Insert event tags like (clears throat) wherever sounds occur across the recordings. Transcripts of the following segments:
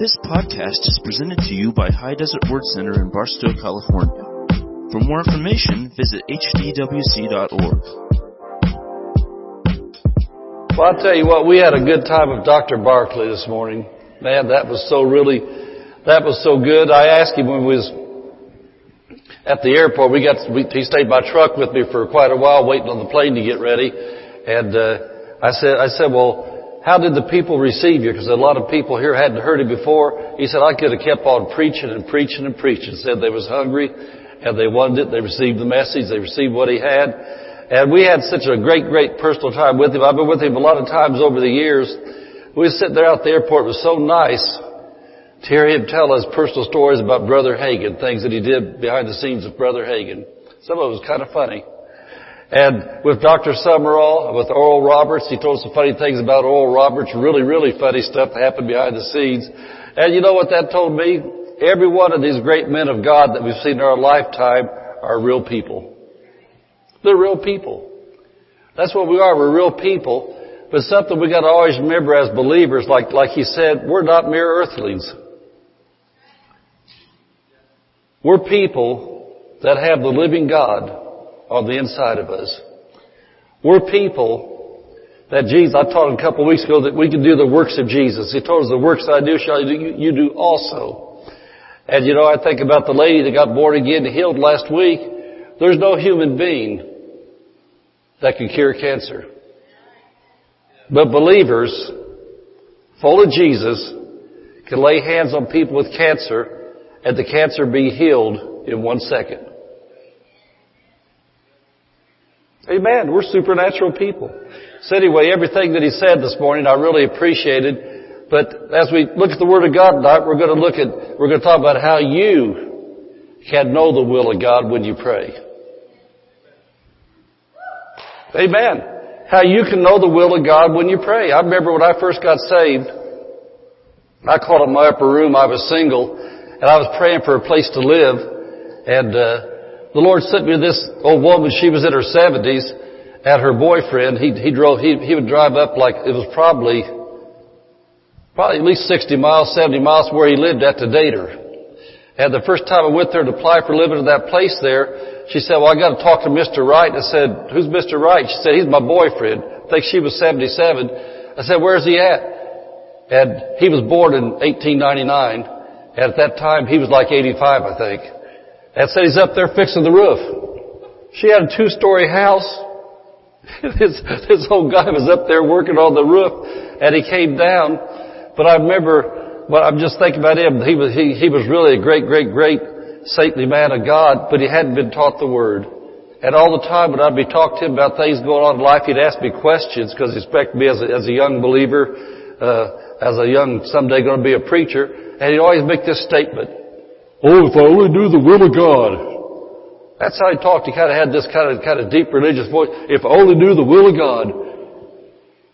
This podcast is presented to you by High Desert Word Center in Barstow, California. For more information, visit hdwc.org. Well, I'll tell you what, we had a good time with Dr. Barclay this morning. Man, that was so really, that was so good. I asked him when we was at the airport, we got, we, he stayed by truck with me for quite a while waiting on the plane to get ready. And, uh, I said, I said, well, how did the people receive you? Because a lot of people here hadn't heard it before. He said, I could have kept on preaching and preaching and preaching. Said they was hungry and they wanted it. They received the message. They received what he had. And we had such a great, great personal time with him. I've been with him a lot of times over the years. We were sitting there out the airport. It was so nice to hear him tell us personal stories about Brother Hagin, things that he did behind the scenes with Brother Hagin. Some of it was kind of funny. And with Dr. Sumrall, with Oral Roberts, he told us some funny things about Oral Roberts, really, really funny stuff that happened behind the scenes. And you know what that told me? Every one of these great men of God that we've seen in our lifetime are real people. They're real people. That's what we are. We're real people. But something we gotta always remember as believers, like, like he said, we're not mere earthlings. We're people that have the living God on the inside of us. We're people that Jesus, I taught a couple of weeks ago that we can do the works of Jesus. He told us the works I do shall you, do also. And you know, I think about the lady that got born again and healed last week. There's no human being that can cure cancer. But believers, full of Jesus, can lay hands on people with cancer and the cancer be healed in one second. Amen. We're supernatural people. So anyway, everything that he said this morning I really appreciated. But as we look at the Word of God tonight, we're going to look at, we're going to talk about how you can know the will of God when you pray. Amen. How you can know the will of God when you pray. I remember when I first got saved, I called up my upper room, I was single, and I was praying for a place to live, and, uh, the Lord sent me to this old woman, she was in her seventies, and her boyfriend, he, he drove, he, he would drive up like, it was probably, probably at least 60 miles, 70 miles where he lived at to date her. And the first time I went there to apply for living in that place there, she said, well, I gotta talk to Mr. Wright. I said, who's Mr. Wright? She said, he's my boyfriend. I think she was 77. I said, where's he at? And he was born in 1899. And at that time, he was like 85, I think. And said he's up there fixing the roof. She had a two-story house. (laughs) this, this old guy was up there working on the roof and he came down. But I remember, well, I'm just thinking about him. He was, he, he was really a great, great, great saintly man of God, but he hadn't been taught the Word. And all the time when I'd be talking to him about things going on in life, he'd ask me questions because he expected me as a, as a young believer, uh, as a young, someday going to be a preacher. And he'd always make this statement. Oh, if I only knew the will of God. That's how he talked. He kind of had this kind of, kind of deep religious voice. If I only knew the will of God.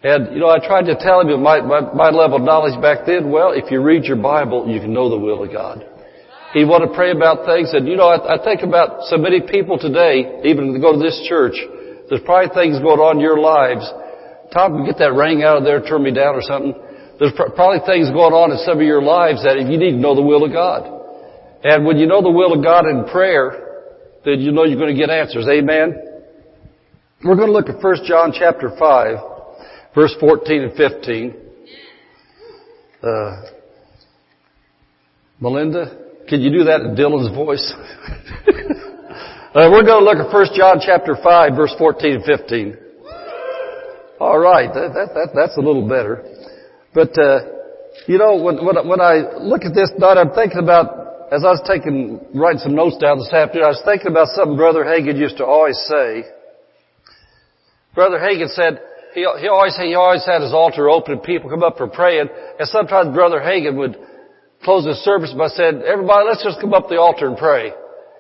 And, you know, I tried to tell him my, my, my level of knowledge back then, well, if you read your Bible, you can know the will of God. He wanted to pray about things, and you know, I, I think about so many people today, even to go to this church, there's probably things going on in your lives. Tom, get that ring out of there, turn me down or something. There's probably things going on in some of your lives that you need to know the will of God. And when you know the will of God in prayer, then you know you're going to get answers. Amen? We're going to look at 1 John chapter 5, verse 14 and 15. Uh, Melinda, can you do that in Dylan's voice? (laughs) uh, we're going to look at 1 John chapter 5, verse 14 and 15. All right, that, that, that, that's a little better. But, uh, you know, when, when, when I look at this tonight, I'm thinking about as I was taking, writing some notes down this afternoon, I was thinking about something Brother Hagin used to always say. Brother Hagin said, he, he always, he always had his altar open and people come up for praying, and sometimes Brother Hagin would close his service by saying, everybody, let's just come up the altar and pray.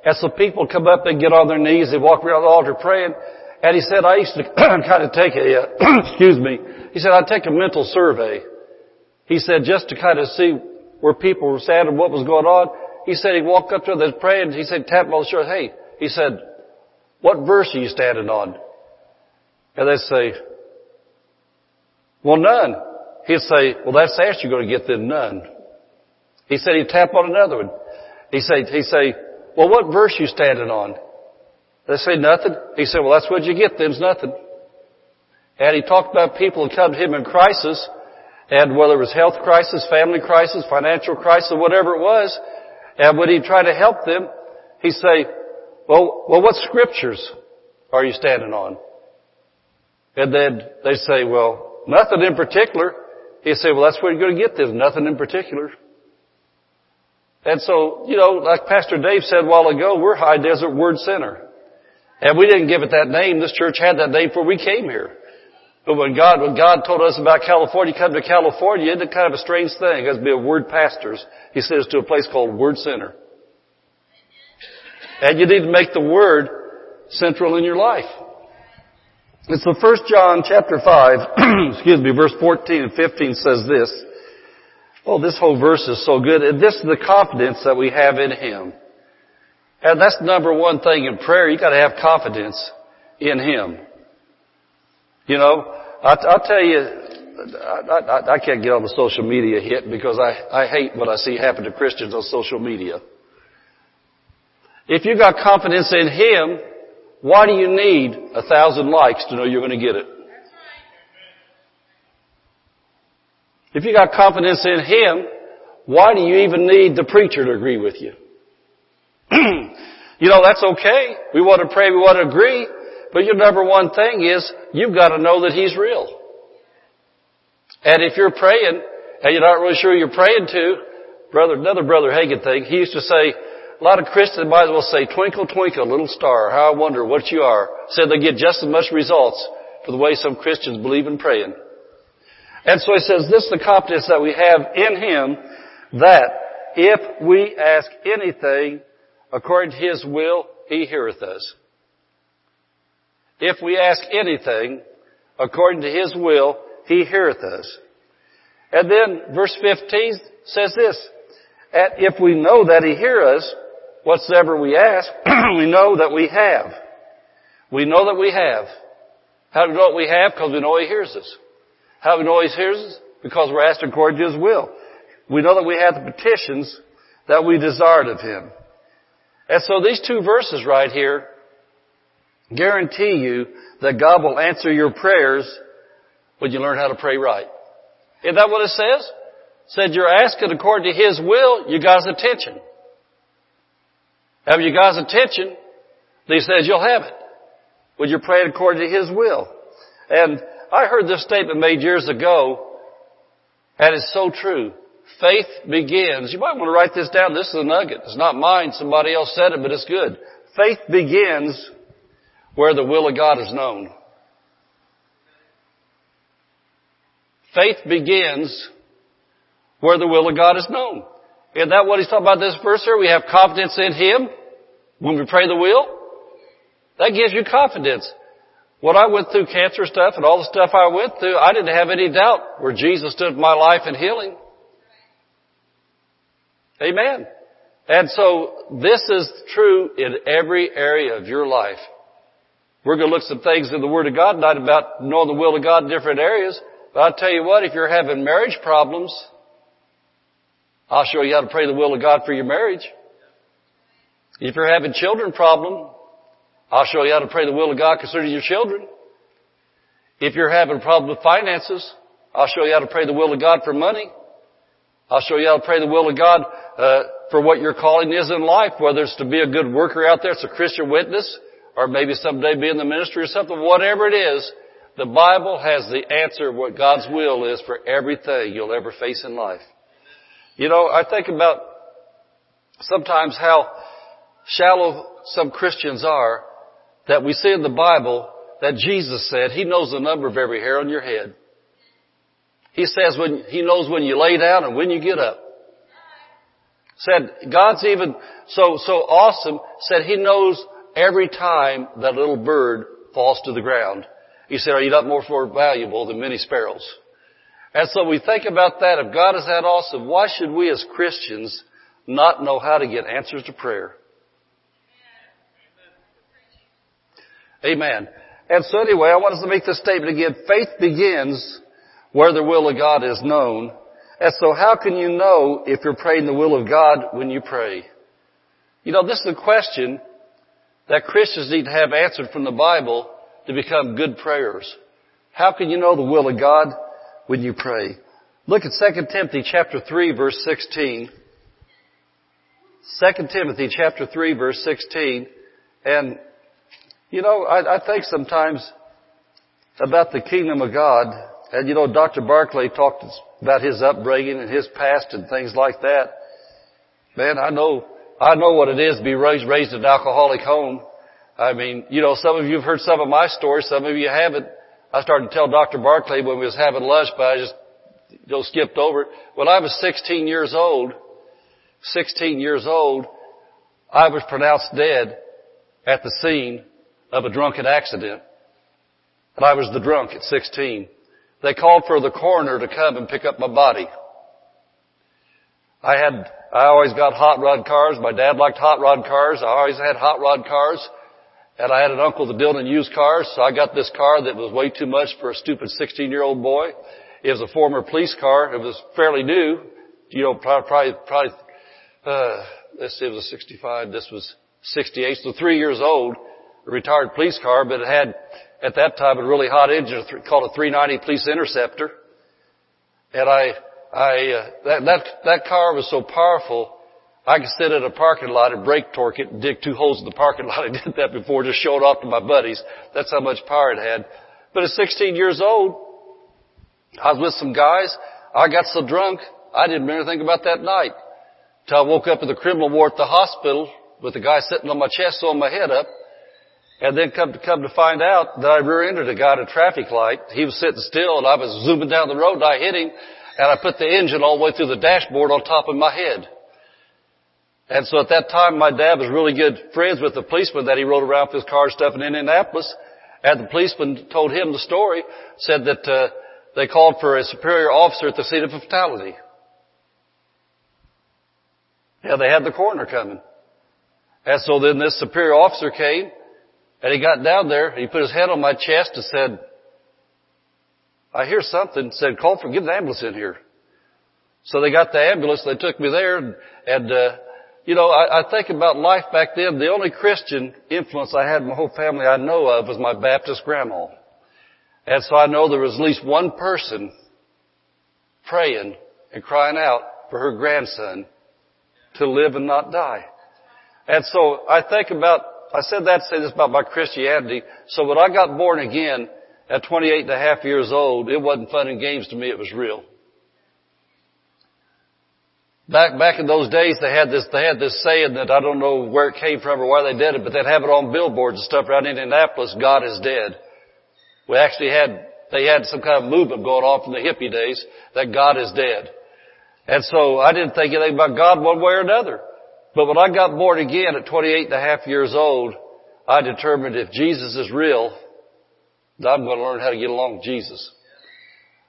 And so people come up, they get on their knees, they walk around the altar praying, and he said, I used to (clears throat) kind of take a, (clears throat) excuse me, he said, I'd take a mental survey. He said, just to kind of see where people were sad and what was going on. He said he walked up to them, they praying, he said, tap on the shoulder, hey, he said, what verse are you standing on? And they say, well, none. He'd say, well, that's the answer you're going to get then, none. He said he'd tap on another one. He say, he say, well, what verse you standing on? They say nothing. He said, well, that's what you get. Them's nothing. And he talked about people who come to him in crisis, and whether it was health crisis, family crisis, financial crisis, whatever it was, and when he tried to help them, he say, well, well, what scriptures are you standing on? And then they say, well, nothing in particular. He say, well, that's where you're going to get this. Nothing in particular. And so, you know, like Pastor Dave said a while ago, we're High Desert Word Center. And we didn't give it that name. This church had that name before we came here. But when God, when God told us about California, come to California, it's kind of a strange thing. It has to be a word pastors. He says to a place called Word Center. And you need to make the Word central in your life. It's the first John chapter 5, (clears throat) excuse me, verse 14 and 15 says this. Oh, this whole verse is so good. And this is the confidence that we have in Him. And that's number one thing in prayer. You gotta have confidence in Him. You know, I, will tell you, I, I, I, can't get on the social media hit because I, I hate what I see happen to Christians on social media. If you got confidence in Him, why do you need a thousand likes to know you're going to get it? If you got confidence in Him, why do you even need the preacher to agree with you? (clears throat) you know, that's okay. We want to pray, we want to agree, but your number one thing is you've got to know that He's real. And if you're praying and you're not really sure you're praying to, brother, another brother Hagin thing, he used to say, a lot of Christians might as well say, twinkle, twinkle, little star, how I wonder what you are. Said they get just as much results for the way some Christians believe in praying. And so he says, this is the confidence that we have in Him that if we ask anything according to His will, He heareth us. If we ask anything according to His will, He heareth us. And then verse 15 says this, if we know that He hears us, whatsoever we ask, (clears throat) we know that we have. We know that we have. How do we know what we have? Because we know He hears us. How do we know He hears us? Because we're asked according to His will. We know that we have the petitions that we desired of Him. And so these two verses right here guarantee you that God will answer your prayers when you learn how to pray right. Isn't that what it says? It said you're asking according to His will, you got His attention. Have you God's attention? He says you'll have it. When you're praying according to His will. And I heard this statement made years ago, and it's so true. Faith begins. You might want to write this down. This is a nugget. It's not mine. Somebody else said it, but it's good. Faith begins where the will of God is known. Faith begins where the will of God is known. Isn't that what he's talking about this verse here? We have confidence in Him when we pray the will. That gives you confidence. When I went through cancer stuff and all the stuff I went through, I didn't have any doubt where Jesus stood in my life and healing. Amen. And so this is true in every area of your life. We're going to look some things in the Word of God, not about knowing the will of God in different areas. But I'll tell you what, if you're having marriage problems, I'll show you how to pray the will of God for your marriage. If you're having children problem, I'll show you how to pray the will of God concerning your children. If you're having a problem with finances, I'll show you how to pray the will of God for money. I'll show you how to pray the will of God uh, for what your calling is in life, whether it's to be a good worker out there, it's a Christian witness, or maybe someday be in the ministry or something, whatever it is, the Bible has the answer of what God's will is for everything you'll ever face in life. You know, I think about sometimes how shallow some Christians are that we see in the Bible that Jesus said He knows the number of every hair on your head. He says when, He knows when you lay down and when you get up. Said, God's even so, so awesome, said He knows every time that little bird falls to the ground. He said, are you not more, valuable than many sparrows? And so we think about that. If God is that awesome, why should we as Christians not know how to get answers to prayer? Amen. And so anyway, I want us to make this statement again. Faith begins where the will of God is known. And so how can you know if you're praying the will of God when you pray? You know, this is a question that Christians need to have answered from the Bible to become good prayers. How can you know the will of God when you pray? Look at 2 Timothy chapter 3 verse 16. 2 Timothy chapter 3 verse 16. And, you know, I, I think sometimes about the kingdom of God, and you know, Dr. Barclay talked about his upbringing and his past and things like that. Man, I know, I know what it is to be raised, raised in an alcoholic home. I mean, you know, some of you have heard some of my stories, some of you haven't. I started to tell Dr. Barclay when we was having lunch, but I just, you know, skipped over it. When I was 16 years old, 16 years old, I was pronounced dead at the scene of a drunken accident. And I was the drunk at 16. They called for the coroner to come and pick up my body. I had, I always got hot rod cars. My dad liked hot rod cars. I always had hot rod cars. And I had an uncle that dealt in used cars, so I got this car that was way too much for a stupid 16 year old boy. It was a former police car. It was fairly new. You know, probably, probably, uh, let's see, it was a 65. This was 68. So three years old, a retired police car, but it had, at that time, a really hot engine called a 390 Police Interceptor. And I, I, uh, that, that, that car was so powerful, I could sit in a parking lot and brake torque it and dig two holes in the parking (laughs) lot. I did that before, just showed off to my buddies. That's how much power it had. But at 16 years old, I was with some guys. I got so drunk, I didn't remember anything about that night. Till I woke up in the criminal ward at the hospital with the guy sitting on my chest throwing my head up. And then come to, come to find out that I rear-ended a guy at a traffic light. He was sitting still and I was zooming down the road and I hit him and I put the engine all the way through the dashboard on top of my head. And so at that time my dad was really good friends with the policeman that he rode around with his car stuff in Indianapolis. And the policeman told him the story, said that uh, they called for a superior officer at the scene of fatality. Yeah, they had the coroner coming. And so then this superior officer came and he got down there, he put his head on my chest and said, I hear something, said, call for, get an ambulance in here. So they got the ambulance, they took me there and, and uh, you know, I, I think about life back then, the only Christian influence I had in my whole family I know of was my Baptist grandma. And so I know there was at least one person praying and crying out for her grandson to live and not die. And so I think about I said that to say this about my Christianity. So when I got born again at 28 and a half years old, it wasn't fun and games to me, it was real. Back, back in those days, they had this, they had this saying that I don't know where it came from or why they did it, but they'd have it on billboards and stuff around Indianapolis, God is dead. We actually had, they had some kind of movement going on from the hippie days that God is dead. And so I didn't think anything about God one way or another. But when I got born again at 28 and a half years old, I determined if Jesus is real, I'm going to learn how to get along with Jesus.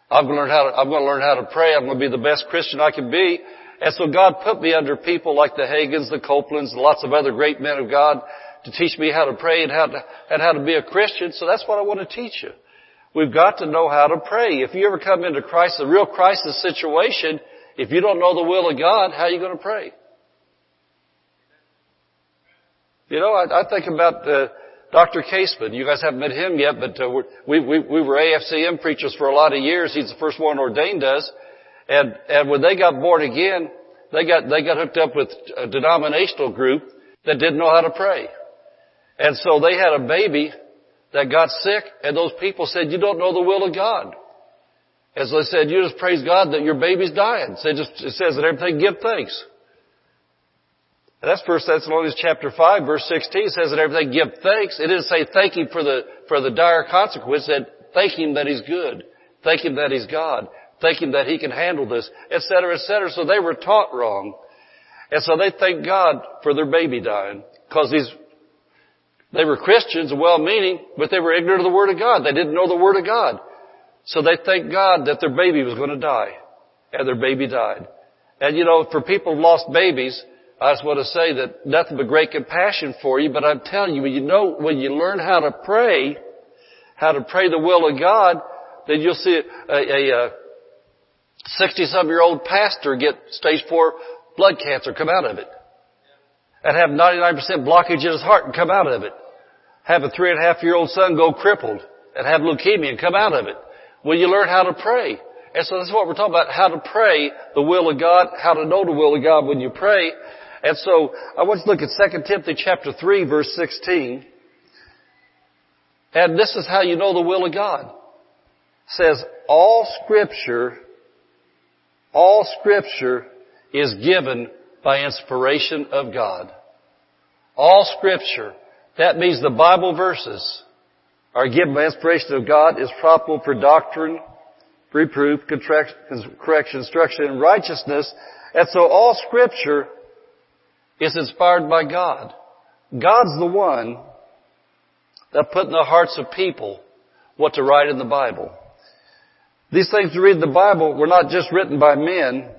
I'm going to learn how to, I'm going to learn how to pray. I'm going to be the best Christian I can be. And so God put me under people like the Hagins, the Copelands, and lots of other great men of God to teach me how to pray and how to, and how to be a Christian. So that's what I want to teach you. We've got to know how to pray. If you ever come into crisis, a real crisis situation, if you don't know the will of God, how are you going to pray? You know, I, I think about uh, Dr. Caseman. You guys haven't met him yet, but uh, we, we, we were AFCM preachers for a lot of years. He's the first one ordained us. And, and when they got born again, they got, they got hooked up with a denominational group that didn't know how to pray. And so they had a baby that got sick and those people said, you don't know the will of God. As they said, you just praise God that your baby's dying. So it, just, it says that everything give thanks. That's First Thessalonians chapter 5 verse 16 says that everything give thanks. It didn't say thank him for the, for the dire consequence. It said thank him that he's good. Thank him that he's God. Thank him that he can handle this, etc., etc. So they were taught wrong. And so they thank God for their baby dying. Cause these, they were Christians, well-meaning, but they were ignorant of the Word of God. They didn't know the Word of God. So they thank God that their baby was going to die. And their baby died. And you know, for people who lost babies, I just want to say that nothing but great compassion for you, but I'm telling you, when you know, when you learn how to pray, how to pray the will of God, then you'll see a, a, a 60 some year old pastor get stage four blood cancer, come out of it. And have 99% blockage in his heart and come out of it. Have a three and a half year old son go crippled and have leukemia and come out of it. Will you learn how to pray? And so that's what we're talking about, how to pray the will of God, how to know the will of God when you pray. And so I want to look at 2 Timothy chapter 3 verse 16. And this is how you know the will of God. It says, all scripture, all scripture is given by inspiration of God. All scripture. That means the Bible verses are given by inspiration of God, is profitable for doctrine, reproof, correction, instruction and righteousness. And so all scripture is inspired by God. God's the one that put in the hearts of people what to write in the Bible. These things to read in the Bible were not just written by men,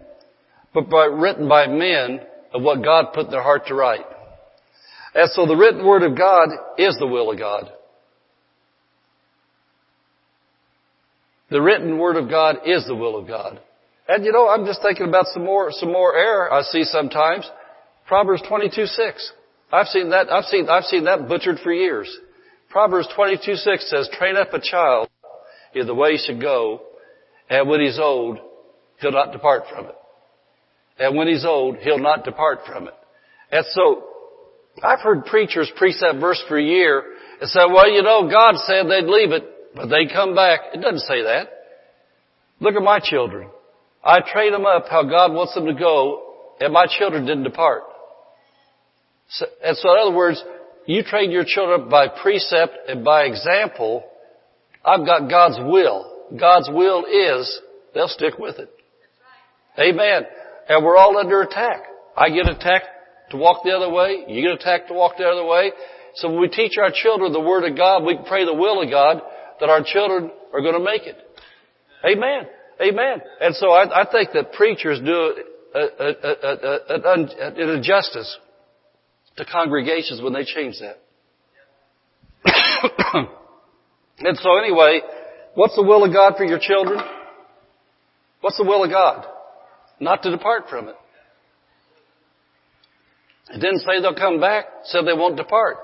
but by, written by men of what God put in their heart to write. And so the written word of God is the will of God. The written word of God is the will of God. And you know, I'm just thinking about some more, some more error I see sometimes. Proverbs 22, 6. I've seen that, I've seen, I've seen that butchered for years. Proverbs 22, 6 says, train up a child in the way he should go, and when he's old, he'll not depart from it. And when he's old, he'll not depart from it. And so, I've heard preachers preach that verse for a year and say, well, you know, God said they'd leave it. But they come back. It doesn't say that. Look at my children. I train them up how God wants them to go, and my children didn't depart. So, and so in other words, you train your children by precept and by example. I've got God's will. God's will is they'll stick with it. Amen. And we're all under attack. I get attacked to walk the other way. You get attacked to walk the other way. So when we teach our children the Word of God, we pray the will of God that our children are going to make it. Amen. Amen. And so I, I think that preachers do a, a, a, an injustice to congregations when they change that. (coughs) and so anyway, what's the will of God for your children? What's the will of God? Not to depart from it. It didn't say they'll come back, said they won't depart.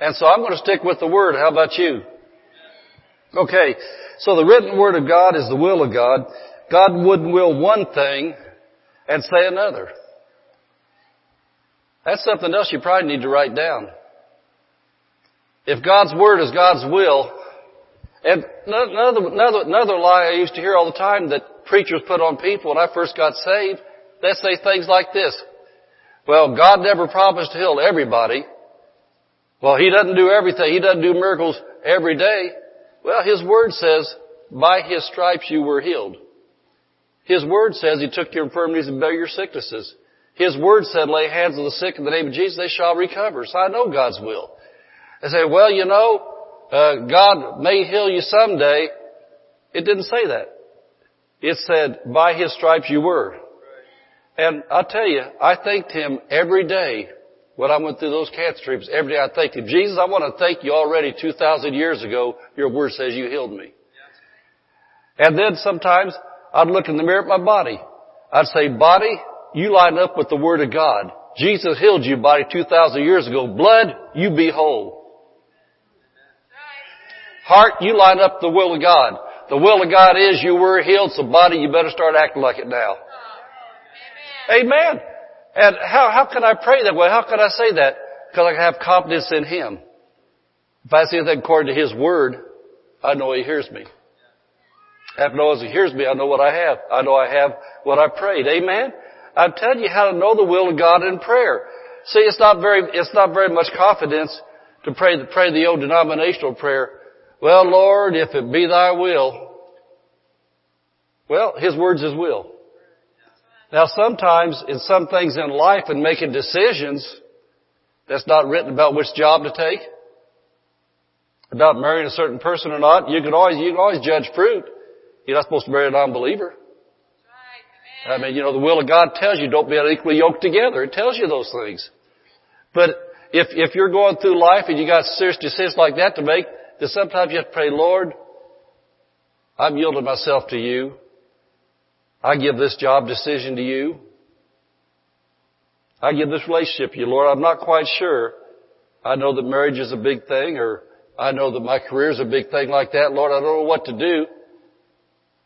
And so I'm going to stick with the word. How about you? Okay, so the written word of God is the will of God. God wouldn't will one thing and say another. That's something else you probably need to write down. If God's word is God's will, and another, another, another lie I used to hear all the time that preachers put on people when I first got saved, they say things like this. Well, God never promised to heal everybody. Well, He doesn't do everything. He doesn't do miracles every day. Well, His Word says, by His stripes you were healed. His Word says He took your infirmities and bare your sicknesses. His Word said, lay hands on the sick in the name of Jesus, they shall recover. So I know God's will. I say, well, you know, uh, God may heal you someday. It didn't say that. It said, by His stripes you were. And I tell you, I thanked Him every day when I went through those cancer treatments, every day I thanked Him. Jesus, I want to thank you already 2,000 years ago. Your word says you healed me. And then sometimes I'd look in the mirror at my body. I'd say, body, you line up with the word of God. Jesus healed you, body, 2,000 years ago. Blood, you be whole. Heart, you line up the will of God. The will of God is you were healed, so body, you better start acting like it now. Amen. And how, how can I pray that way? How can I say that? Because I have confidence in Him. If I say anything according to His Word, I know He hears me. If I know He hears me, I know what I have. I know I have what I prayed. Amen? I'm telling you how to know the will of God in prayer. See, it's not very, it's not very much confidence to pray, to pray the old denominational prayer. Well, Lord, if it be thy will. Well, His word's His will. Now sometimes in some things in life and making decisions, that's not written about which job to take, about marrying a certain person or not. You can always, you can always judge fruit. You're not supposed to marry a non-believer. I mean, you know, the will of God tells you don't be unequally yoked together. It tells you those things. But if, if you're going through life and you got serious decisions like that to make, then sometimes you have to pray, Lord, I'm yielding myself to you. I give this job decision to you. I give this relationship to you, Lord. I'm not quite sure. I know that marriage is a big thing or I know that my career is a big thing like that. Lord, I don't know what to do.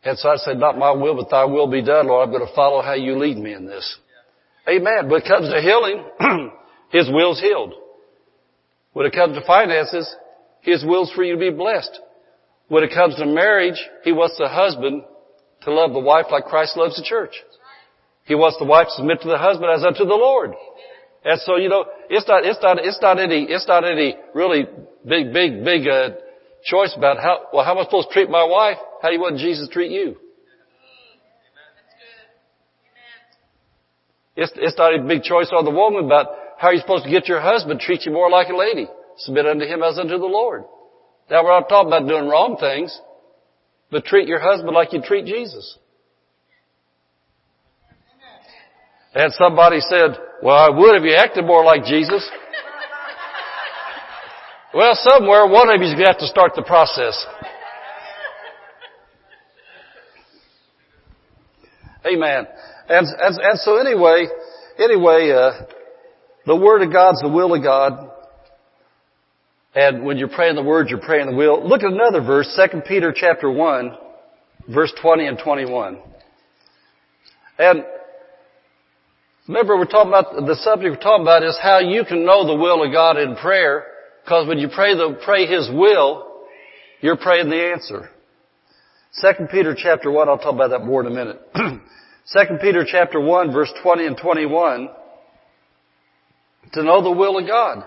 And so I said, not my will, but thy will be done, Lord. I'm going to follow how you lead me in this. Amen. When it comes to healing, (clears throat) His will's healed. When it comes to finances, His will's for you to be blessed. When it comes to marriage, He wants the husband to love the wife like Christ loves the church. He wants the wife to submit to the husband as unto the Lord. And so, you know, it's not, it's not, it's not any, it's not any really big, big, big, uh, choice about how, well, how am I supposed to treat my wife? How do you want Jesus to treat you? It's, it's not a big choice on the woman about how you're supposed to get your husband to treat you more like a lady. Submit unto him as unto the Lord. Now we're not talking about doing wrong things, but treat your husband like you treat Jesus. And somebody said, well, I would if you acted more like Jesus. (laughs) well, somewhere one of you's going to have to start the process. Amen. And, and, and so anyway, anyway, uh, the Word of God's the will of God. And when you're praying the Word, you're praying the will. Look at another verse, 2 Peter chapter 1, verse 20 and 21. And remember we're talking about, the subject we're talking about is how you can know the will of God in prayer. Because when you pray the, pray His will, you're praying the answer. 2 Peter chapter 1, I'll talk about that more in a minute. (clears throat) 2 Peter chapter 1 verse 20 and 21 to know the will of God.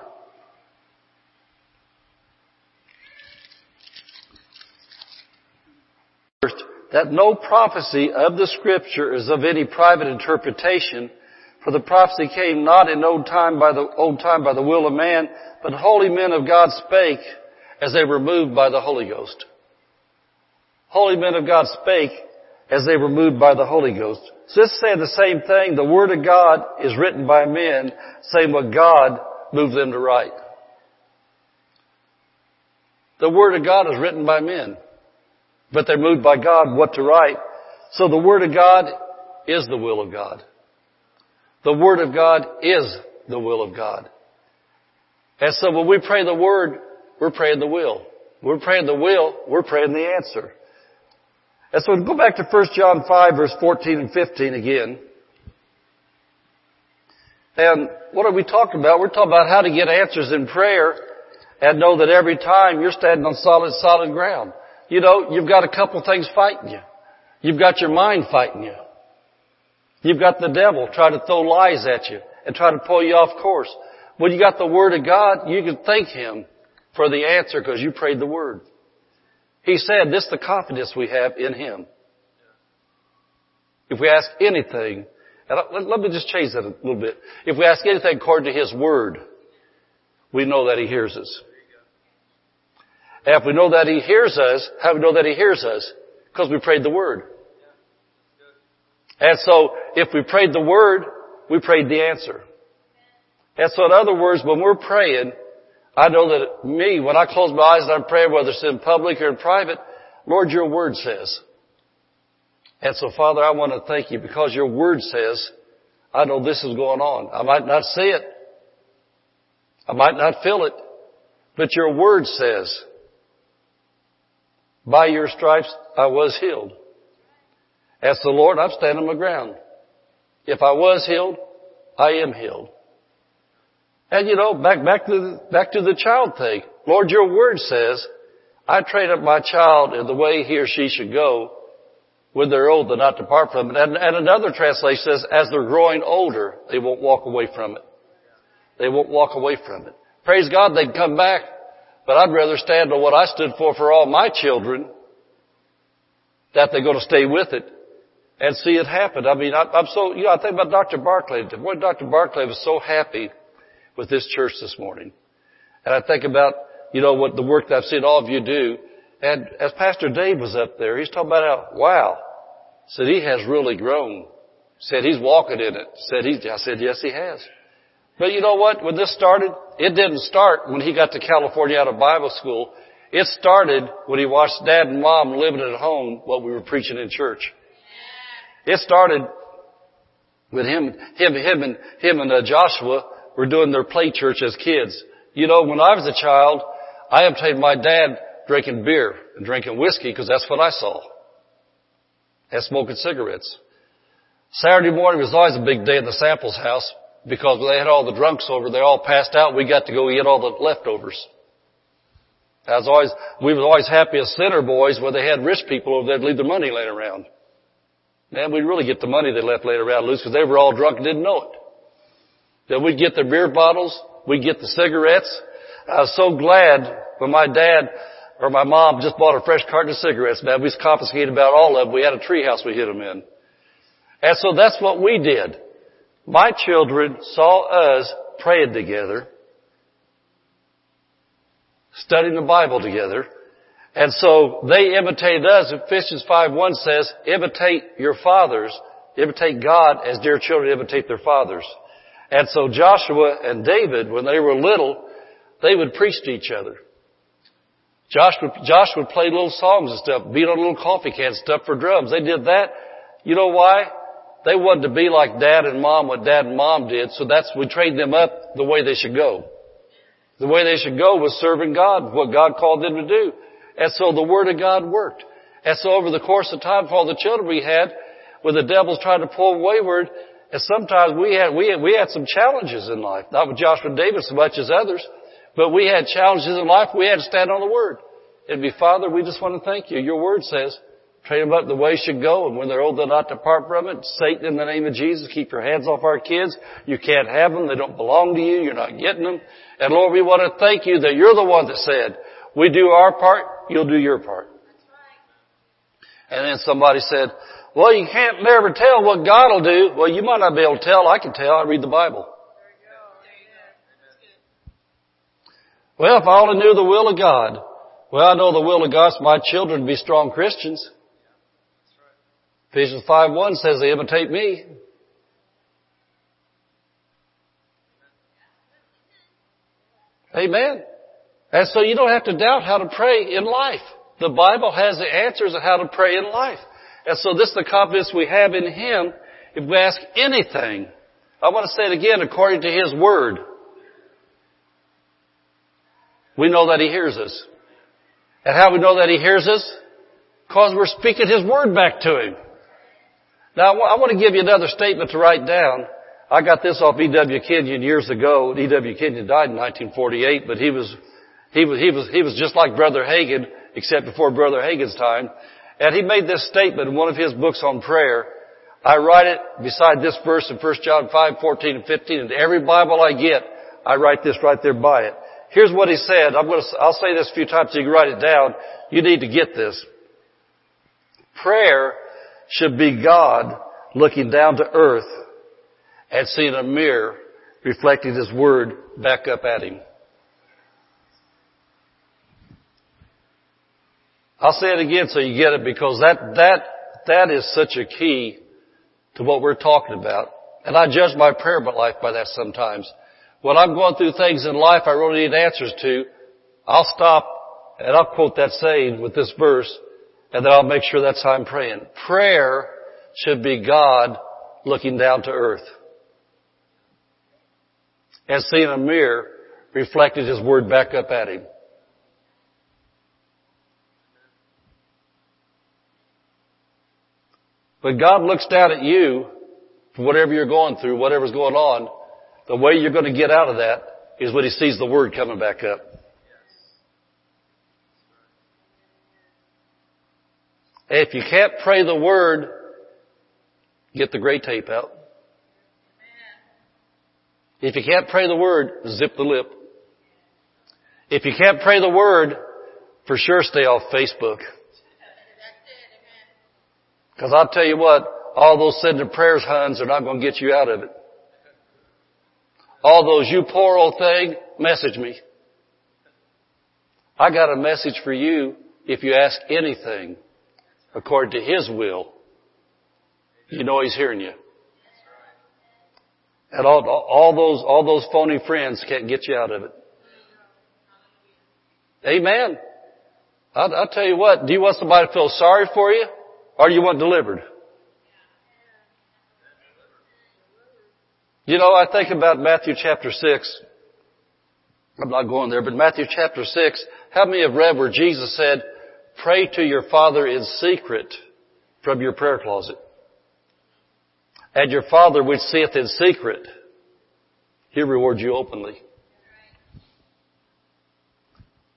First, that no prophecy of the scripture is of any private interpretation, for the prophecy came not in old time by the old time by the will of man, but holy men of God spake as they were moved by the Holy Ghost. Holy men of God spake as they were moved by the Holy Ghost. So this is saying the same thing. The Word of God is written by men saying what God moved them to write. The Word of God is written by men, but they're moved by God what to write. So the Word of God is the will of God. The Word of God is the will of God. And so when we pray the Word, we're praying the will. We're praying the will, we're praying the answer. And so go back to 1 John 5 verse 14 and 15 again. And what are we talking about? We're talking about how to get answers in prayer and know that every time you're standing on solid, solid ground. You know, you've got a couple things fighting you. You've got your mind fighting you. You've got the devil trying to throw lies at you and try to pull you off course. When you got the Word of God, you can thank Him for the answer because you prayed the Word. He said, this is the confidence we have in Him. If we ask anything, and let me just change that a little bit. If we ask anything according to His Word, we know that He hears us. And if we know that He hears us, how do we know that He hears us? Because we prayed the Word. And so, if we prayed the Word, we prayed the answer. And so in other words, when we're praying, I know that me, when I close my eyes and I'm praying, whether it's in public or in private, Lord, your word says. And so Father, I want to thank you because your word says, I know this is going on. I might not see it. I might not feel it. But your word says, by your stripes I was healed. As the Lord, I'm standing my ground. If I was healed, I am healed. And you know, back, back to, back to the child thing. Lord, your word says, I train up my child in the way he or she should go. When they're old, they'll not depart from it. And, and another translation says, as they're growing older, they won't walk away from it. They won't walk away from it. Praise God, they can come back. But I'd rather stand on what I stood for for all my children, that they're going to stay with it and see it happen. I mean, I, I'm so, you know, I think about Dr. Barclay. Boy, Dr. Barclay was so happy with this church this morning. And I think about, you know, what the work that I've seen all of you do. And as Pastor Dave was up there, he's talking about how, wow, said he has really grown. Said he's walking in it. Said he, I said, yes, he has. But you know what? When this started, it didn't start when he got to California out of Bible school. It started when he watched dad and mom living at home what we were preaching in church. It started with him, him, him and, him and uh, Joshua were doing their play church as kids. You know, when I was a child, I imitated my dad drinking beer and drinking whiskey because that's what I saw. And smoking cigarettes. Saturday morning was always a big day at the Samples house because they had all the drunks over. They all passed out. We got to go eat all the leftovers. I was always, we were always happy as center boys where they had rich people over there to leave their money laying around. Man, we'd really get the money they left laying around loose because they were all drunk and didn't know it. Then we'd get the beer bottles, we'd get the cigarettes. I was so glad when my dad or my mom just bought a fresh carton of cigarettes, man. We confiscated about all of them. We had a treehouse we hid them in. And so that's what we did. My children saw us praying together, studying the Bible together, and so they imitated us. Ephesians 5.1 says, imitate your fathers, imitate God as dear children imitate their fathers. And so Joshua and David, when they were little, they would preach to each other. Josh would, Josh would play little songs and stuff, beat on little coffee cans, stuff for drums. They did that. You know why? They wanted to be like dad and mom, what dad and mom did, so that's, we trained them up the way they should go. The way they should go was serving God, what God called them to do. And so the Word of God worked. And so over the course of time for all the children we had, when the devil's trying to pull wayward, and sometimes we had, we had, we had some challenges in life. Not with Joshua David so much as others, but we had challenges in life. We had to stand on the Word. It'd be, Father, we just want to thank you. Your Word says, Train them up the way should go, and when they're old, they'll not depart from it. Satan, in the name of Jesus, keep your hands off our kids. You can't have them. They don't belong to you. You're not getting them. And Lord, we want to thank you that you're the one that said, we do our part, you'll do your part. And then somebody said, well, you can't never tell what God will do. Well, you might not be able to tell. I can tell. I read the Bible. Well, if I only knew the will of God. Well, I know the will of God for my children to be strong Christians. Ephesians 5 1 says they imitate me. Amen. And so you don't have to doubt how to pray in life. The Bible has the answers of how to pray in life. And so this is the confidence we have in Him if we ask anything. I want to say it again, according to His Word. We know that He hears us. And how we know that He hears us? Because we're speaking His Word back to Him. Now, I want to give you another statement to write down. I got this off E.W. Kenyon years ago. E.W. Kenyon died in 1948, but he was, he was, he was, he was just like Brother Hagin, except before Brother Hagin's time. And he made this statement in one of his books on prayer. I write it beside this verse in 1 John 5, 14 and 15, and every Bible I get, I write this right there by it. Here's what he said. I'm going to, I'll say this a few times so you can write it down. You need to get this. Prayer should be God looking down to earth and seeing a mirror reflecting His Word back up at Him. I'll say it again so you get it because that, that, that is such a key to what we're talking about. And I judge my prayer life by that sometimes. When I'm going through things in life I really need answers to, I'll stop and I'll quote that saying with this verse and then I'll make sure that's how I'm praying. Prayer should be God looking down to earth. And seeing a mirror reflected His Word back up at Him. But God looks down at you for whatever you're going through, whatever's going on. The way you're going to get out of that is when He sees the Word coming back up. If you can't pray the word, get the gray tape out. If you can't pray the word, zip the lip. If you can't pray the word, for sure stay off Facebook. Because I'll tell you what, all those sending prayers huns are not going to get you out of it. All those, you poor old thing, message me. I got a message for you if you ask anything according to His will, you know He's hearing you. And all, all those, all those phony friends can't get you out of it. Amen. I'll, I'll tell you what, do you want somebody to feel sorry for you or do you want delivered? You know, I think about Matthew chapter 6. I'm not going there, but Matthew chapter 6, how many have read where Jesus said, pray to your Father in secret from your prayer closet? And your Father which seeth in secret, He'll reward you openly.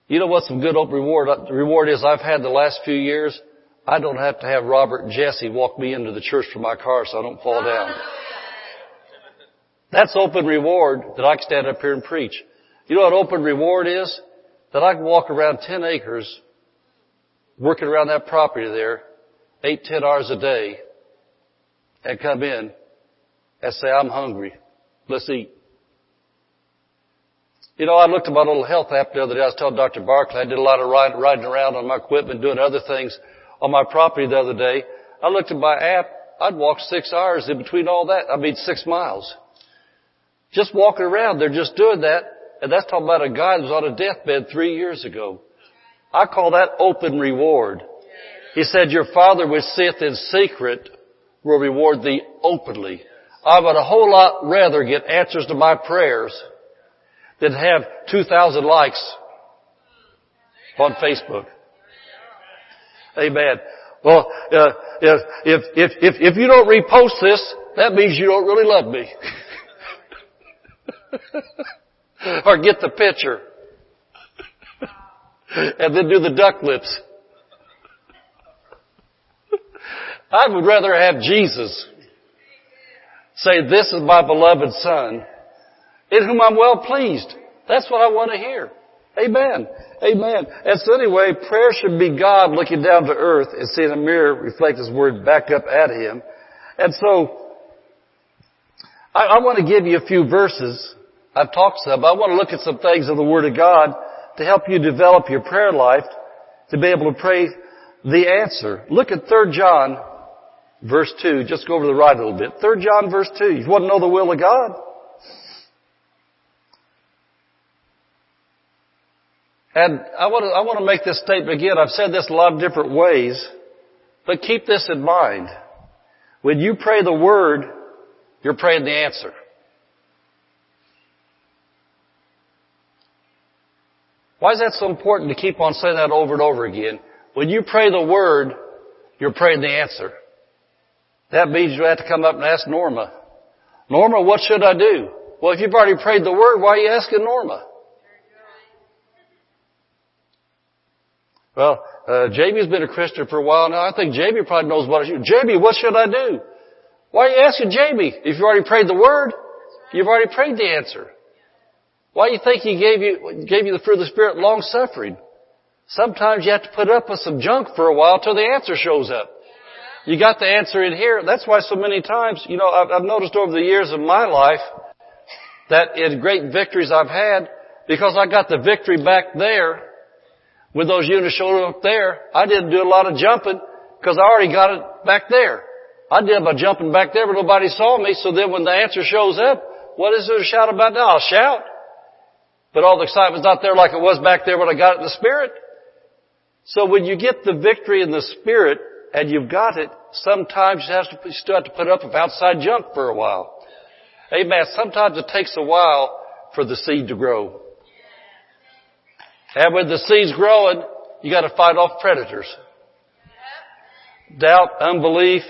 You know what some good reward, reward is I've had the last few years? I don't have to have Robert and Jesse walk me into the church from my car so I don't fall down. That's open reward that I can stand up here and preach. You know what open reward is? That I can walk around 10 acres, working around that property there, eight, ten hours a day, and come in and say, I'm hungry. Let's eat. You know, I looked at my little health app the other day. I was telling Dr. Barclay I did a lot of riding, riding around on my equipment, doing other things on my property the other day. I looked at my app. I'd walk six hours in between all that. I mean, six miles. Just walking around. They're just doing that. And that's talking about a guy that was on a deathbed three years ago. I call that open reward. He said, your father which sitteth in secret will reward thee openly. I would a whole lot rather get answers to my prayers than have 2,000 likes on Facebook. Amen. Well, uh, if, if, if, if you don't repost this, that means you don't really love me. (laughs) or get the picture. and then do the duck lips. I would rather have Jesus say, this is my beloved son in whom I'm well pleased. That's what I want to hear. Amen. Amen. And so anyway, prayer should be God looking down to earth and seeing a mirror reflect His Word back up at Him. And so, I, I want to give you a few verses. I've talked some, I want to look at some things of the Word of God to help you develop your prayer life to be able to pray the answer. Look at 3 John verse 2. Just go over to the right a little bit. 3 John verse 2. You want to know the will of God? And I want to, I want to make this statement again. I've said this a lot of different ways, but keep this in mind. When you pray the word, you're praying the answer. Why is that so important to keep on saying that over and over again? When you pray the word, you're praying the answer. That means you have to come up and ask Norma. Norma, what should I do? Well, if you've already prayed the word, why are you asking Norma? Well, uh, Jamie's been a Christian for a while now. I think Jamie probably knows what I should. Jamie, what should I do? Why are you asking Jamie? If you already prayed the word, you've already prayed the answer. Why do you think he gave you, gave you the fruit of the Spirit long suffering? Sometimes you have to put up with some junk for a while till the answer shows up. You got the answer in here. That's why so many times, you know, I've, I've noticed over the years of my life that in great victories I've had, because I got the victory back there, when those units showed up there, I didn't do a lot of jumping because I already got it back there. I did by jumping back there, but nobody saw me. So then when the answer shows up, what is there to shout about now? I'll shout. But all the excitement's not there like it was back there when I got it in the Spirit. So when you get the victory in the Spirit and you've got it, sometimes you, have to, you still have to put up with outside junk for a while. Amen. Sometimes it takes a while for the seed to grow. And when the seed's growing, you gotta fight off predators. Doubt, unbelief,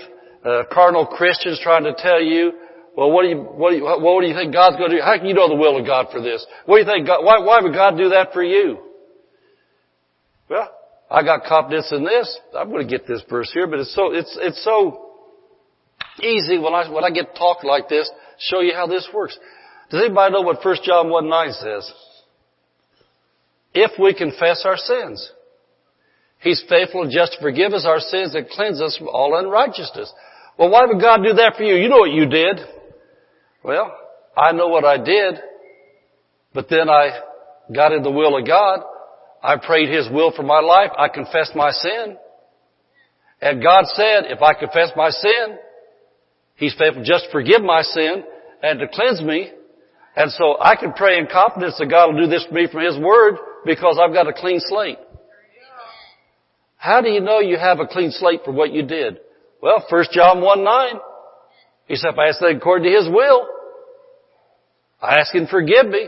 uh, carnal Christians trying to tell you, well, what do you, what do you, what do you think God's going to do? How can you know the will of God for this? What do you think God, why, why would God do that for you? Well, I got confidence in this. I'm going to get this verse here, but it's so, it's, it's so easy when I, when I get talked like this, show you how this works. Does anybody know what 1 John 1 9 says? If we confess our sins. He's faithful and just to forgive us our sins and cleanse us from all unrighteousness. Well, why would God do that for you? You know what you did. Well, I know what I did, but then I got in the will of God. I prayed His will for my life. I confessed my sin. And God said, if I confess my sin, He's faithful just to forgive my sin and to cleanse me. And so I can pray in confidence that God will do this for me from His Word because I've got a clean slate. How do you know you have a clean slate for what you did? Well, 1 John 1 9. He said, if I ask that according to His will, I asked him forgive me.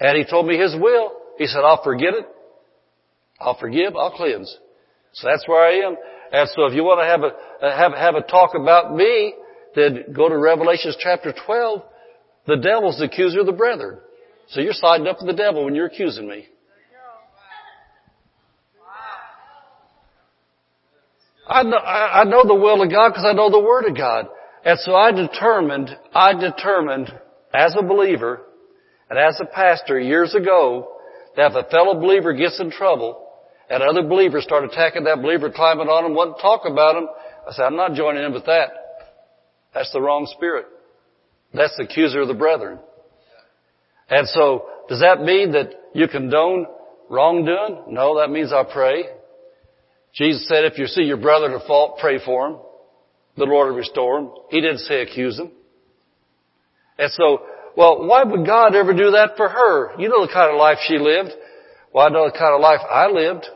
And he told me his will. He said, I'll forget it. I'll forgive. I'll cleanse. So that's where I am. And so if you want to have a, uh, have, have a talk about me, then go to Revelations chapter 12. The devil's the accuser of the brethren. So you're siding up with the devil when you're accusing me. I know, I know the will of God because I know the Word of God. And so I determined, I determined as a believer and as a pastor years ago that if a fellow believer gets in trouble and other believers start attacking that believer, climbing on him, wanting to talk about him, I said, I'm not joining in with that. That's the wrong spirit. That's the accuser of the brethren. And so, does that mean that you condone wrongdoing? No, that means I pray. Jesus said, if you see your brother in a fault, pray for him. The Lord will restore him. He didn't say accuse him. And so, well, why would God ever do that for her? You know the kind of life she lived. Well, I know the kind of life I lived.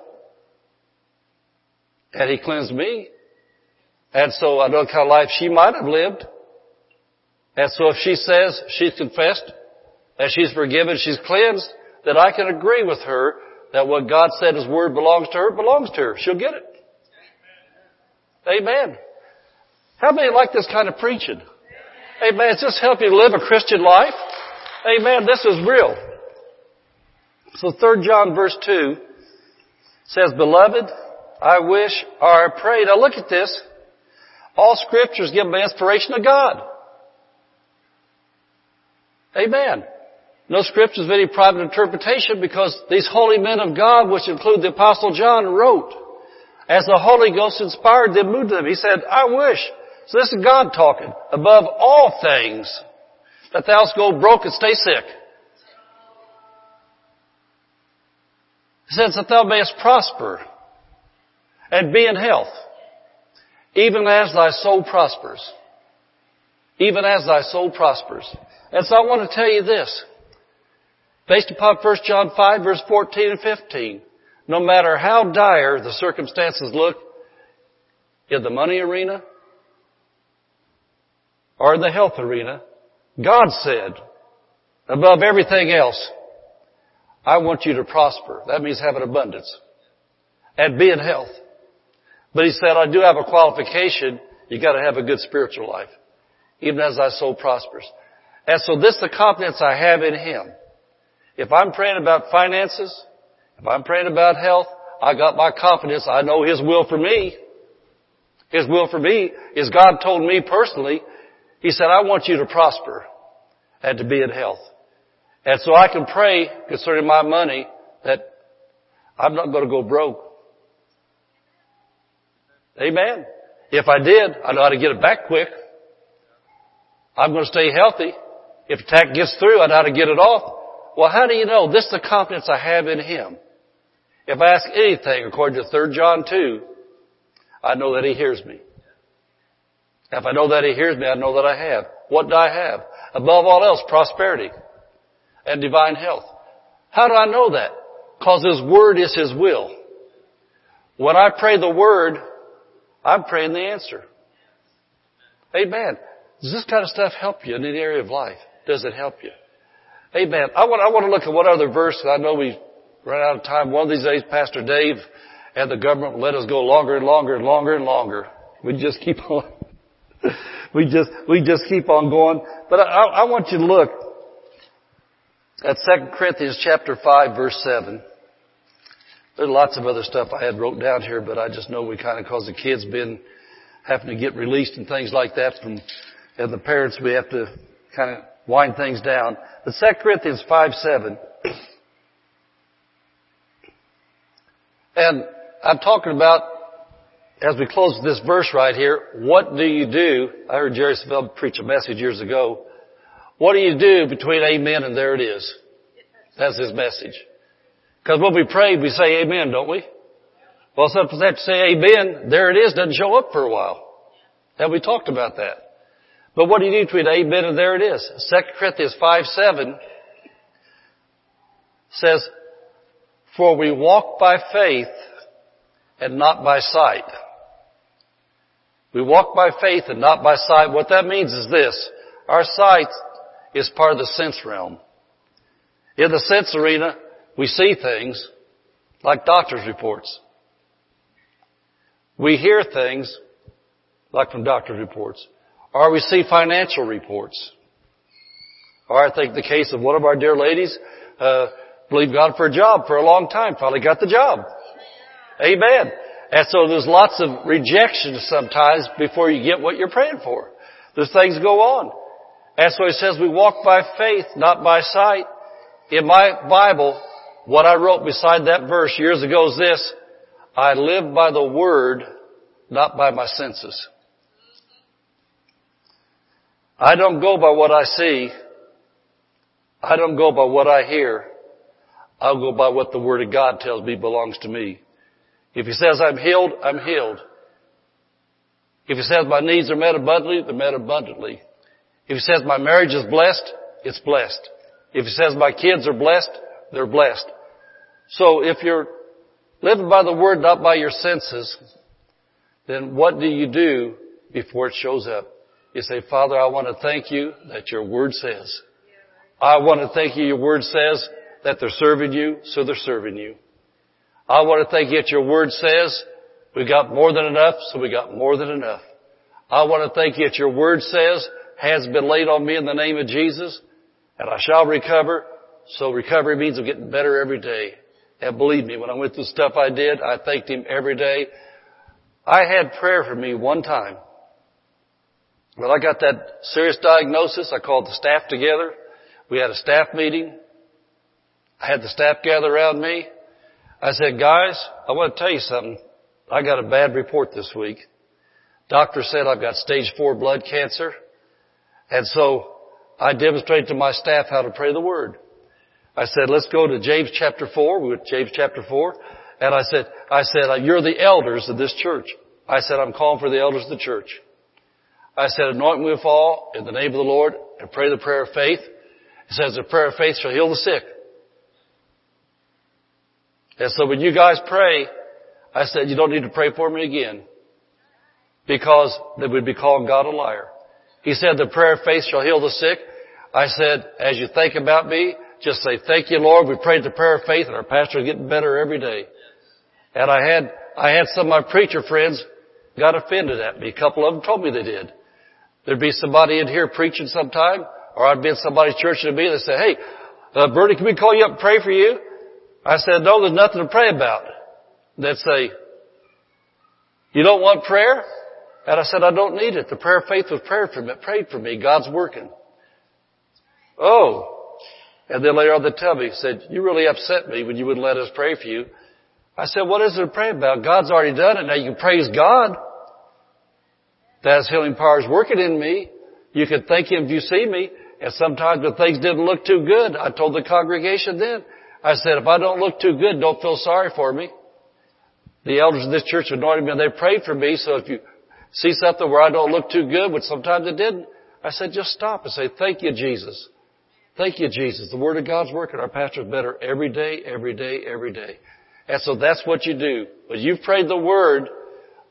And He cleansed me. And so I know the kind of life she might have lived. And so if she says she's confessed, that she's forgiven, she's cleansed, that I can agree with her that what God said His Word belongs to her, belongs to her. She'll get it. Amen. How many like this kind of preaching? Amen. Does this help you live a Christian life? Amen. This is real. So 3 John verse 2 says, Beloved, I wish or I pray. Now look at this. All scriptures given by inspiration of God. Amen. No scriptures of any private interpretation because these holy men of God, which include the apostle John, wrote as the Holy Ghost inspired them, moved them. He said, I wish so this is God talking. Above all things, that thou go broke and stay sick. He says that thou mayest prosper and be in health, even as thy soul prospers. Even as thy soul prospers. And so I want to tell you this. Based upon 1 John 5 verse 14 and 15, no matter how dire the circumstances look in the money arena, or in the health arena, God said, above everything else, I want you to prosper. That means have an abundance. And be in health. But he said, I do have a qualification. You gotta have a good spiritual life. Even as thy soul prospers. And so this is the confidence I have in him. If I'm praying about finances, if I'm praying about health, I got my confidence. I know his will for me. His will for me is God told me personally he said, I want you to prosper and to be in health. And so I can pray concerning my money that I'm not going to go broke. Amen. If I did, I know how to get it back quick. I'm going to stay healthy. If attack gets through, I know how to get it off. Well, how do you know? This is the confidence I have in Him. If I ask anything according to 3 John 2, I know that He hears me. If I know that He hears me, I know that I have. What do I have? Above all else, prosperity and divine health. How do I know that? Cause His Word is His will. When I pray the Word, I'm praying the answer. Amen. Does this kind of stuff help you in any area of life? Does it help you? Amen. I want, I want to look at one other verse. I know we run out of time. One of these days, Pastor Dave and the government let us go longer and longer and longer and longer. We just keep on (laughs) we just, we just keep on going. But I, I want you to look at 2 Corinthians chapter 5 verse 7. There's lots of other stuff I had wrote down here, but I just know we kind of, cause the kids been having to get released and things like that from, and the parents, we have to kind of wind things down. But 2 Corinthians 5 7. And I'm talking about as we close this verse right here, what do you do? I heard Jerry Savelle preach a message years ago. What do you do between amen and there it is? That's his message. Because when we pray, we say amen, don't we? Well, sometimes have to say amen, there it is, doesn't show up for a while. Have we talked about that? But what do you do between amen and there it is? 2 Corinthians 5, 7 says, For we walk by faith and not by sight. We walk by faith and not by sight. What that means is this. Our sight is part of the sense realm. In the sense arena, we see things like doctor's reports. We hear things like from doctor's reports. Or we see financial reports. Or I think the case of one of our dear ladies, uh, believed God for a job for a long time, finally got the job. Amen. And so there's lots of rejection sometimes before you get what you're praying for. There's things go on. And so he says we walk by faith, not by sight. In my Bible, what I wrote beside that verse years ago is this, I live by the word, not by my senses. I don't go by what I see. I don't go by what I hear. I'll go by what the Word of God tells me belongs to me. If He says I'm healed, I'm healed. If He says my needs are met abundantly, they're met abundantly. If He says my marriage is blessed, it's blessed. If He says my kids are blessed, they're blessed. So if you're living by the Word, not by your senses, then what do you do before it shows up? You say, Father, I want to thank you that your Word says. I want to thank you, your Word says that they're serving you, so they're serving you. I want to thank you that your Word says we got more than enough, so we got more than enough. I want to thank you that your Word says has been laid on me in the name of Jesus, and I shall recover, so recovery means I'm getting better every day. And believe me, when I went through stuff I did, I thanked Him every day. I had prayer for me one time. When I got that serious diagnosis, I called the staff together. We had a staff meeting. I had the staff gather around me. I said, guys, I want to tell you something. I got a bad report this week. Doctor said I've got stage four blood cancer. And so I demonstrated to my staff how to pray the word. I said, let's go to James chapter 4. We went to James chapter 4. And I said, I said, uh, you're the elders of this church. I said, I'm calling for the elders of the church. I said, anoint me with all in the name of the Lord and pray the prayer of faith. It says the prayer of faith shall heal the sick. And so when you guys pray, I said, you don't need to pray for me again. Because they would be calling God a liar. He said the prayer of faith shall heal the sick. I said, as you think about me, just say, thank you, Lord. We prayed the prayer of faith and our pastor is getting better every day. And I had, I had some of my preacher friends got offended at me. A couple of them told me they did. There'd be somebody in here preaching sometime, or I'd be in somebody's church and be, they'd say, hey, uh, Bertie, can we call you up and pray for you? I said, no, there's nothing to pray about. They'd say, you don't want prayer? And I said, I don't need it. The prayer of faith was prayed for me, prayed for me. God's working. Oh, and then later on they tell me, said, you really upset me when you wouldn't let us pray for you. I said, what is there to pray about? God's already done it. Now you praise God. That His healing power is working in me. You can thank Him if you see me. And sometimes when things didn't look too good, I told the congregation then, I said, if I don't look too good, don't feel sorry for me. The elders of this church anointed me and they prayed for me. So if you see something where I don't look too good, which sometimes it didn't, I said, just stop and say, thank you, Jesus. Thank you, Jesus. The Word of God's working. Our pastor's better every day, every day, every day. And so that's what you do. When you've prayed the Word,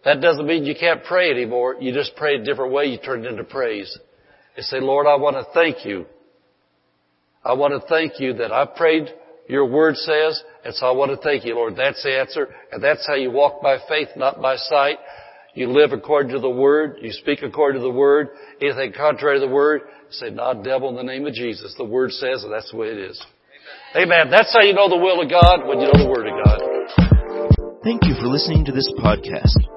that doesn't mean you can't pray anymore. You just pray a different way. You turn it into praise. You say, Lord, I want to thank you. I want to thank you that I prayed your word says, and so I want to thank you, Lord. That's the answer, and that's how you walk by faith, not by sight. You live according to the word. You speak according to the word. Anything contrary to the word, say, not devil in the name of Jesus. The word says, and that's the way it is. Amen. Amen. That's how you know the will of God when you know the word of God. Thank you for listening to this podcast.